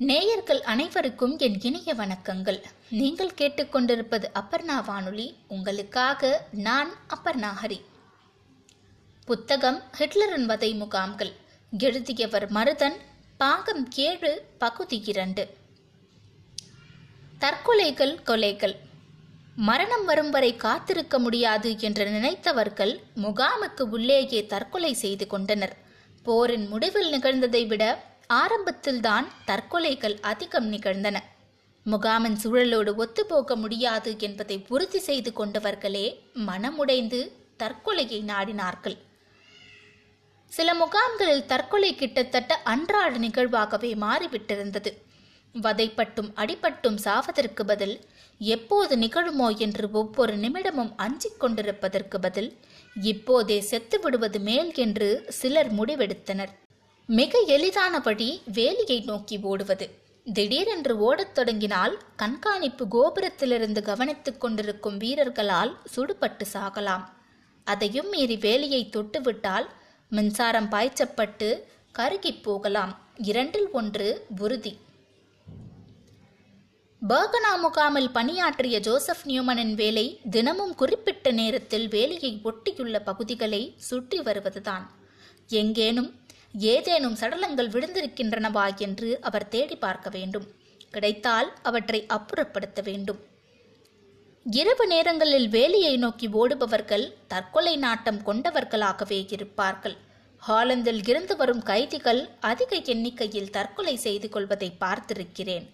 நேயர்கள் அனைவருக்கும் என் இனிய வணக்கங்கள். நீங்கள் கேட்டுக்கொண்டிருப்பது அப்பர்ணா வானொலி. உங்களுக்காக நான் அப்பர்ணா ஹரி. புத்தகம் ஹிட்லரின் வதை முகாம்கள். எழுதியவர் மருதன் பாகம் ஏழு பகுதி இரண்டு. தற்கொலைகள் கொலைகள். மரணம் வரும் வரை காத்திருக்க முடியாது என்று நினைத்தவர்கள் முகாமுக்கு உள்ளேயே தற்கொலை செய்து கொண்டனர். போரின் முடிவில் நிகழ்ந்ததை விட ஆரம்பத்தில்தான் தற்கொலைகள் அதிகம் நிகழ்ந்தன. முகாமின் சூழலோடு ஒத்துப்போக முடியாது என்பதை உறுதி செய்து கொண்டவர்களே மனமுடைந்து தற்கொலையை நாடினார்கள். சில முகாம்களில் தற்கொலை கிட்டத்தட்ட அன்றாட நிகழ்வாகவே மாறிவிட்டிருந்தது. வதைப்பட்டும் அடிபட்டும் சாவதற்கு பதில் எப்போது நிகழுமோ என்று ஒவ்வொரு நிமிடமும் அஞ்சிக் கொண்டிருப்பதற்கு பதில் இப்போதே செத்து விடுவது மேல் என்று சிலர் முடிவெடுத்தனர். மிக எளிதானபடி வேலியை நோக்கி ஓடுவது. திடீரென்று ஓடத் தொடங்கினால் கண்காணிப்பு கோபுரத்திலிருந்து கவனித்துக் கொண்டிருக்கும் வீரர்களால் சுடுபட்டு சாகலாம். அதையும் மீறி வேலியை தொட்டுவிட்டால் மின்சாரம் பாய்ச்சப்பட்டு கருகிப் போகலாம். இரண்டில் ஒன்று உறுதி. பர்கனா முகாமில் பணியாற்றிய ஜோசப் நியூமனின் வேலை தினமும் குறிப்பிட்ட நேரத்தில் வேலையை ஒட்டியுள்ள பகுதிகளை சுற்றி வருவதுதான். எங்கேனும் ஏதேனும் சடலங்கள் விழுந்திருக்கின்றனவா என்று அவர் தேடி பார்க்க வேண்டும். கிடைத்தால் அவற்றை அப்புறப்படுத்த வேண்டும். இரவு நேரங்களில் வேலியை நோக்கி ஓடுபவர்கள் தற்கொலை நாட்டம் கொண்டவர்களாகவே இருப்பார்கள். ஹாலந்தில் இருந்து வரும் கைதிகள் அதிக எண்ணிக்கையில் தற்கொலை செய்து கொள்வதை பார்த்திருக்கிறேன்.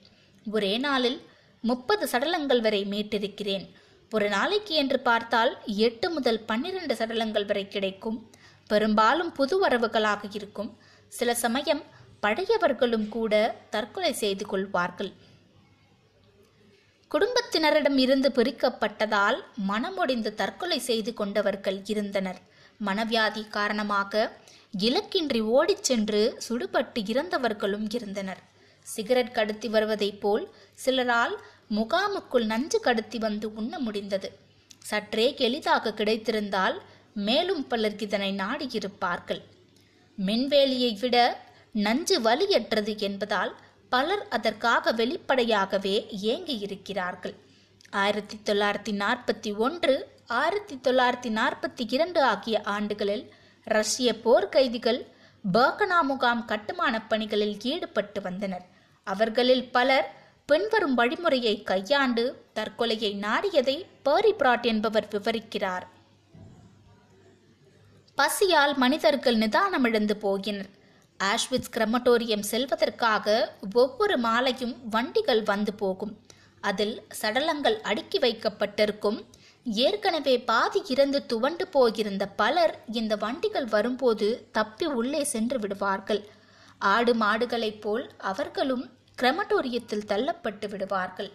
ஒரே நாளில் முப்பது சடலங்கள் வரை மீட்டிருக்கிறேன். ஒரு நாளைக்கு என்று பார்த்தால் எட்டு முதல் பன்னிரண்டு சடலங்கள் வரை கிடைக்கும். பெரும்பாலும் புது வரவுகளாக இருக்கும். சில சமயம் பழையவர்களும் கூட தற்கொலை செய்து கொள்வார்கள். குடும்பத்தினரிடம் இருந்து பிரிக்கப்பட்டதால் மனமுடிந்து தற்கொலை செய்து கொண்டவர்கள் இருந்தனர். மனவியாதி காரணமாக இலக்கின்றி ஓடிச் சென்று சுடுபட்டு இறந்தவர்களும் இருந்தனர். சிகரெட் கடத்தி வருவதைப் போல் சிலரால் முகாமுக்குள் நஞ்சு கடத்தி வந்து உண்ண முடிந்தது. சற்றே எளிதாக கிடைத்திருந்தால் மேலும் பலர் இதனை நாடியிருப்பார்கள். மின்வேலியை விட நஞ்சு வலியற்றது என்பதால் பலர் அதற்காக வெளிப்படையாகவே இயங்கியிருக்கிறார்கள் ஆயிரத்தி தொள்ளாயிரத்தி நாற்பத்தி ஒன்று ஆயிரத்தி தொள்ளாயிரத்தி நாற்பத்தி இரண்டு ஆகிய ஆண்டுகளில் ரஷ்ய போர் கைதிகள் பர்கனா முகாம் கட்டுமானப் பணிகளில் ஈடுபட்டு வந்தனர். அவர்களில் பலர் பின்வரும் வழிமுறையை கையாண்டு தற்கொலையை நாடியதை பேரி பிராட் என்பவர் விவரிக்கிறார். பசியால் மனிதர்கள் நிதானமிழந்து போகினர். ஆஷ்விட்ஸ் கிரமட்டோரியம் செல்வதற்காக ஒவ்வொரு மாலையும் வண்டிகள் வந்து போகும். அதில் சடலங்கள் அடுக்கி வைக்கப்பட்டிருக்கும். ஏற்கனவே பாதி இறந்து துவண்டு போயிருந்த பலர் இந்த வண்டிகள் வரும்போது தப்பி உள்ளே சென்று விடுவார்கள். ஆடு மாடுகளைப் போல் அவர்களும் கிரமட்டோரியத்தில் தள்ளப்பட்டு விடுவார்கள்.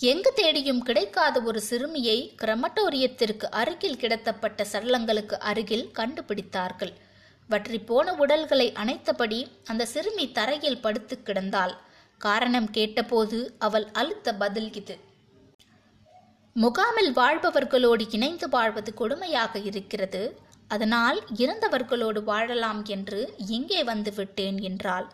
எங்கு தேடியும் கிடைக்காத ஒரு சிறுமியை கிரமட்டோரியத்திற்கு அருகில் கிடத்தப்பட்ட சடலங்களுக்கு அருகில் கண்டுபிடித்தார்கள். வற்றி போன உடல்களை அணைத்தபடி அந்த சிறுமி தரையில் படுத்து கிடந்தாள். காரணம் கேட்டபோது அவள் அழுத்த பதில் இது. முகாமில் வாழ்பவர்களோடு இணைந்து வாழ்வது கொடுமையாக இருக்கிறது. அதனால் இறந்தவர்களோடு வாழலாம் என்று இங்கே வந்து விட்டேன் என்றாள்.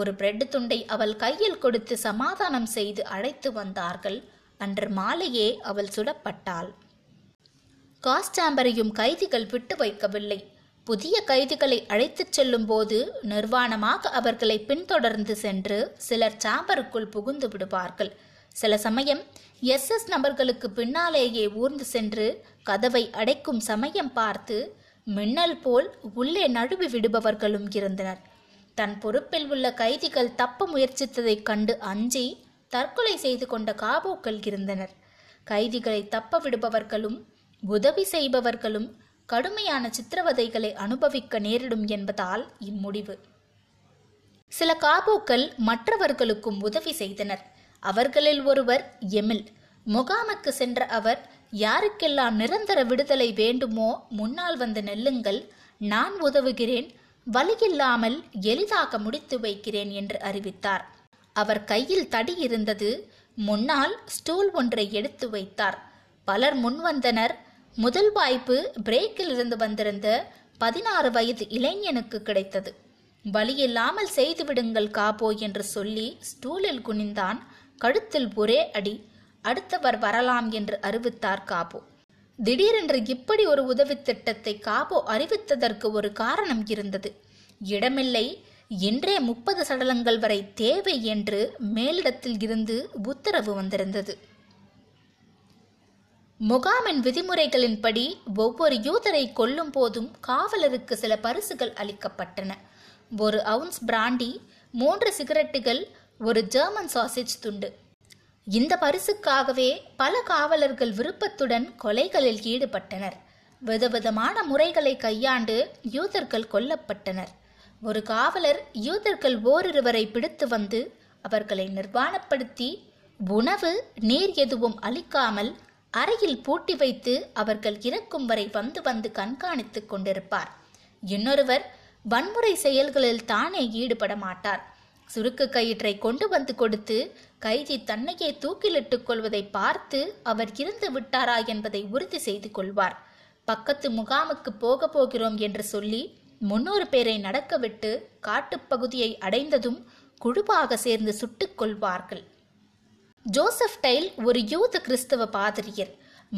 ஒரு பிரெட் துண்டை அவள் கையில் கொடுத்து சமாதானம் செய்து அழைத்து வந்தார்கள். அன்று மாலையே அவள் சுடப்பட்டாள். காஸ்டாம்பரையும் கைதிகள் விட்டு வைக்கவில்லை. புதிய கைதிகளை அழைத்துச் செல்லும் போது நிர்வாணமாக அவர்களை பின்தொடர்ந்து சென்று சிலர் சாம்பருக்குள் புகுந்து விடுவார்கள். சில சமயம் எஸ் எஸ் நபர்களுக்கு பின்னாலேயே ஊர்ந்து சென்று கதவை அடைக்கும் சமயம் பார்த்து மின்னல் போல் உள்ளே நழுவி விடுபவர்களும் இருந்தனர். தன் பொறுப்பில் உள்ள கைதிகள் தப்ப முயற்சித்ததைக் கண்டு அஞ்சி தற்கொலை செய்து கொண்ட காபோக்கள் இருந்தனர். கைதிகளை தப்ப விடுபவர்களும் உதவி செய்பவர்களும் கடுமையான சித்திரவதைகளை அனுபவிக்க நேரிடும் என்பதால் இம்முடிவு. சில காபோக்கள் மற்றவர்களுக்கும் உதவி செய்தனர். அவர்களில் ஒருவர் எமில். முகாமுக்கு சென்ற அவர் யாருக்கெல்லாம் நிரந்தர விடுதலை வேண்டுமோ முன்னால் வந்து நெல்லுங்கள் நான் உதவுகிறேன் வலியில்லாமல் எளிதாக முடித்து வைக்கிறேன் என்று அறிவித்தார். அவர் கையில் தடி இருந்தது. முன்னால் ஸ்டூல் ஒன்றை எடுத்து வைத்தார். பலர் முன்வந்தனர் முதல் வாய்ப்பு பிரேக்கில் இருந்து வந்திருந்த பதினாறு வயது இளைஞனுக்கு கிடைத்தது. வழியில்லாமல் செய்துவிடுங்கள் காபோ என்று சொல்லி ஸ்டூலில் குனிந்தான். கழுத்தில் ஒரே அடி. அடுத்தவர் வரலாம் என்று அறிவித்தார் காபோ. திடீரென்று இப்படி ஒரு உதவி திட்டத்தை காபோ அறிவித்ததற்கு ஒரு காரணம் இருந்தது. இடமில்லை. என்றே முப்பது சடலங்கள் வரை தேவை என்று மேலிடத்தில் இருந்து உத்தரவு வந்திருந்தது. முகாமின் விதிமுறைகளின்படி ஒவ்வொரு யூதரை கொல்லும் போதும் காவலருக்கு சில பரிசுகள் அளிக்கப்பட்டன. ஒரு அவுன்ஸ் பிராண்டி மூன்று சிகரெட்டுகள் ஒரு ஜெர்மன் சாசேஜ் துண்டு. இந்த பரிசுக்காகவே பல காவலர்கள் விருப்பத்துடன் கொலைகளில் ஈடுபட்டனர். விதவிதமான முறைகளை கையாண்டு யூதர்கள் கொல்லப்பட்டனர். ஒரு காவலர் யூதர்கள் ஓரிருவரை பிடித்து வந்து அவர்களை நிர்வாணப்படுத்தி உணவு நீர் எதுவும் அளிக்காமல் அறையில் பூட்டி வைத்து அவர்கள் இறக்கும் வரை வந்து வந்து கண்காணித்துக் கொண்டிருப்பார். இன்னொருவர் வன்முறை செயல்களில் தானே ஈடுபட மாட்டார். சுருக்கு கயிற்றை கொண்டு வந்து கொடுத்து கைதி தன்னையே தூக்கிலிட்டுக் கொள்வதை பார்த்து அவர் இருந்து விட்டாரா என்பதை உறுதி செய்து கொள்வார். பக்கத்து முகாமுக்கு போக போகிறோம் என்று சொல்லி முன்னூறு பேரை நடக்கவிட்டு காட்டுப்பகுதியை அடைந்ததும் குழுவாக சேர்ந்து சுட்டுக் கொள்வார்கள். ஜோசப் டைல் ஒரு யூத கிறிஸ்தவ பாதிரியர்.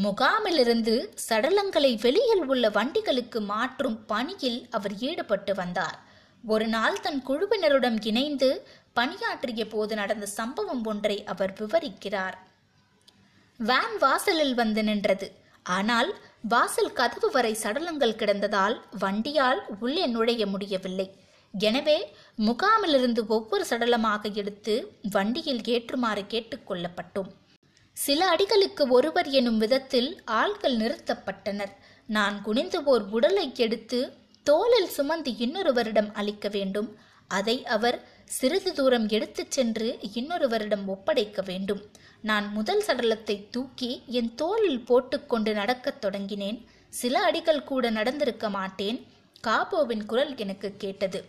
முகாமிலிருந்து சடலங்களை வெளியில் உள்ள வண்டிகளுக்கு மாற்றும் பணியில் அவர் ஈடுபட்டு வந்தார். ஒரு நாள் தன் குழுவினருடன் இணைந்து பணியாற்றிய போது நடந்த சம்பவம் ஒன்றை அவர் விவரிக்கிறார். வேன் வாசலில் வந்து நின்றது. ஆனால் வாசல் கதவு வரை சடலங்கள் கிடந்ததால் வண்டியால் உள்ளே நுழைய முடியவில்லை. எனவே முகாமிலிருந்து ஒவ்வொரு சடலமாக எடுத்து வண்டியில் ஏற்றுமாறு கேட்டுக்கொள்ளப்பட்டோம் சில அடிகளுக்கு ஒருவர் எனும் விதத்தில் ஆள்கள் நிறுத்தப்பட்டனர். நான் குனிந்து ஓர் உடலை எடுத்து தோளில் சுமந்து இன்னொருவரிடம் அளிக்க வேண்டும். அதை அவர் சிறிது தூரம் எடுத்துச் சென்று இன்னொருவரிடம் ஒப்படைக்க வேண்டும். நான் முதல் சடலத்தை தூக்கி என் தோளில் போட்டுக்கொண்டு நடக்கத் தொடங்கினேன். சில அடிகள் கூட நடந்திருக்க மாட்டேன். காபோவின் குரல் எனக்கு கேட்டது.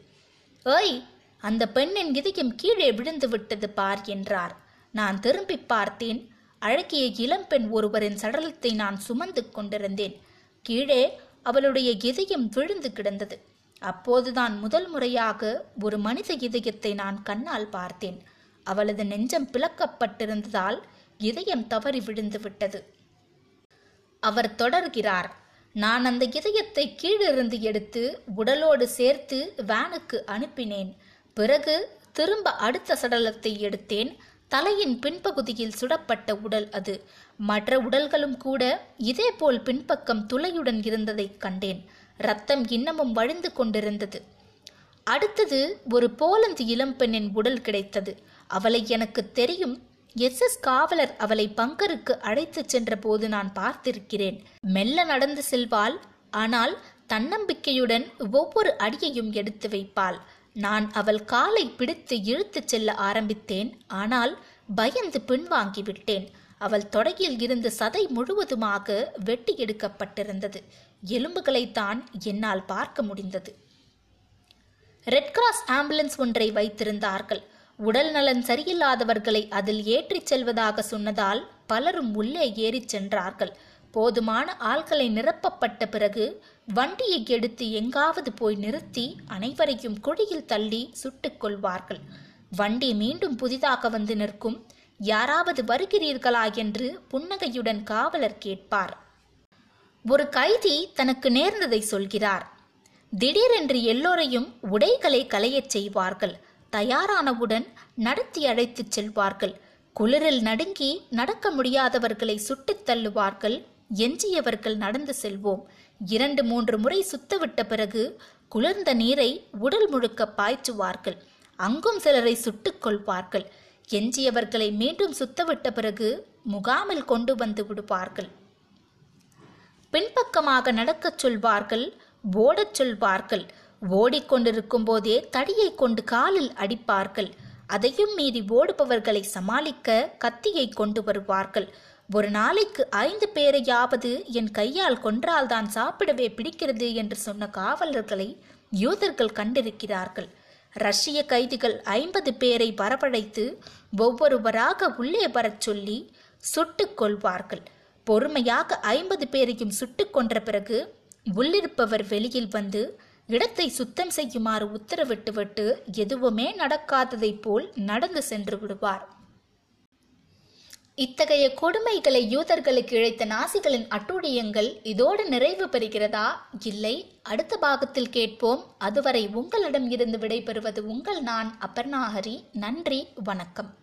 ஏய் அந்த பெண்ணின் இதயம் கீழே விழுந்து விட்டது பார் என்றார். நான் திரும்பி பார்த்தேன். அழகிய இளம்பெண் ஒருவரின் சடலத்தை நான் சுமந்து கொண்டிருந்தேன். கீழே அவளுடைய இதயம் விழுந்து கிடந்தது. அப்போதுதான் முதல் முறையாக ஒரு மனித இதயத்தை நான் கண்ணால் பார்த்தேன். அவளது நெஞ்சம் பிளக்கப்பட்டிருந்ததால் இதயம் தவறி விழுந்து விட்டது. அவர் தொடர்கிறார். நான் அந்த இதயத்தை கீழிருந்து எடுத்து உடலோடு சேர்த்து வேனுக்கு அனுப்பினேன். பிறகு திரும்ப அடுத்த சடலத்தை எடுத்தேன். தலையின் பின்பகுதியில் சுடப்பட்ட உடல் அது. மற்ற உடல்களும் கூட இதேபோல் பின்பக்கம் துளையுடன் இருந்ததைக் கண்டேன். ரத்தம் இன்னமும் வழிந்து கொண்டிருந்தது. அடுத்தது ஒரு போலந்து இளம்பெண்ணின் உடல் கிடைத்தது. அவளை எனக்கு தெரியும். எஸ். எஸ். காவலர் அவளை பங்கருக்கு அழைத்துச் சென்ற போது நான் பார்த்திருக்கிறேன். மெல்ல நடந்து செல்வாள். ஆனால் தன்னம்பிக்கையுடன் ஒவ்வொரு அடியையும் எடுத்து வைப்பாள். நான் அவள் காலை பிடித்து இழுத்துச் செல்ல ஆரம்பித்தேன். ஆனால் பயந்து பின்வாங்கி விட்டேன். அவள் தொடையில் இருந்து சதை முழுவதுமாக வெட்டி எடுக்கப்பட்டிருந்தது. எலும்புகளைத்தான் என்னால் பார்க்க முடிந்தது. ரெட் கிராஸ் ஆம்புலன்ஸ் ஒன்றை வைத்திருந்தார்கள். உடல் நலன் சரியில்லாதவர்களை அதில் ஏற்றிச் செல்வதாக சொன்னதால் பலரும் உள்ளே ஏறிச் சென்றார்கள். போதுமான ஆள்களை நிரப்பப்பட்ட பிறகு வண்டியை எடுத்து எங்காவது போய் நிறுத்தி அனைவரையும் குழியில் தள்ளி சுட்டுக் கொள்வார்கள். வண்டி மீண்டும் புதிதாக வந்து நிற்கும். யாராவது வருகிறீர்களா என்று புன்னகையுடன் காவலர் கேட்பார். ஒரு கைதி தனக்கு நேர்ந்ததை சொல்கிறார். திடீரென்று எல்லோரையும் உடைகளை களையச் செய்வார்கள். தயாரானவுடன் நடத்தி அழைத்துச் செல்வார்கள். குளிரில் நடுங்கி நடக்க முடியாதவர்களை சுட்டுத் தள்ளுவார்கள். எஞ்சியவர்கள் நடந்து செல்வோம். இரண்டு மூன்று முறை சுத்தவிட்ட பிறகு குளிர்ந்த நீரை உடல் முழுக்க பாய்ச்சுவார்கள். அங்கும் சிலரை சுட்டுக் கொள்வார்கள் எஞ்சியவர்களை மீண்டும் சுத்தவிட்ட பிறகு முகாமில் கொண்டு வந்து விடுவார்கள். பின்பக்கமாக நடக்கச் சொல்வார்கள் ஓடச் சொல்வார்கள். ஓடிக்கொண்டிருக்கும் போதே தடியை கொண்டு காலில் அடிப்பார்கள். அதையும் மீறி ஓடுபவர்களை சமாளிக்க கத்தியை கொண்டு வருவார்கள். ஒரு நாளைக்கு ஐந்து பேரையாவது என் கையால் கொன்றால்தான் சாப்பிடவே பிடிக்கிறது என்று சொன்ன காவலர்களை யூதர்கள் கண்டிருக்கிறார்கள். ரஷ்ய கைதிகள் ஐம்பது பேரை வரவழைத்து ஒவ்வொருவராக உள்ளே வரச் சொல்லி சுட்டுக் கொள்வார்கள். பொறுமையாக ஐம்பது பேரையும் சுட்டு கொன்ற பிறகு உள்ளிருப்பவர் வெளியில் வந்து இடத்தை சுத்தம் செய்யுமாறு உத்தரவிட்டுவிட்டு எதுவுமே நடக்காததைப் போல் நடந்து சென்று விடுவார். இத்தகைய கொடுமைகளை யூதர்களுக்கு இழைத்த நாசிகளின் அட்டூழியங்கள் இதோடு நிறைவு பெறுகிறதா? இல்லை. அடுத்த பாகத்தில் கேட்போம். அதுவரை உங்களிடம் இருந்து விடைபெறுவது உங்கள் நான் அபர்ணாஹரி. நன்றி. வணக்கம்.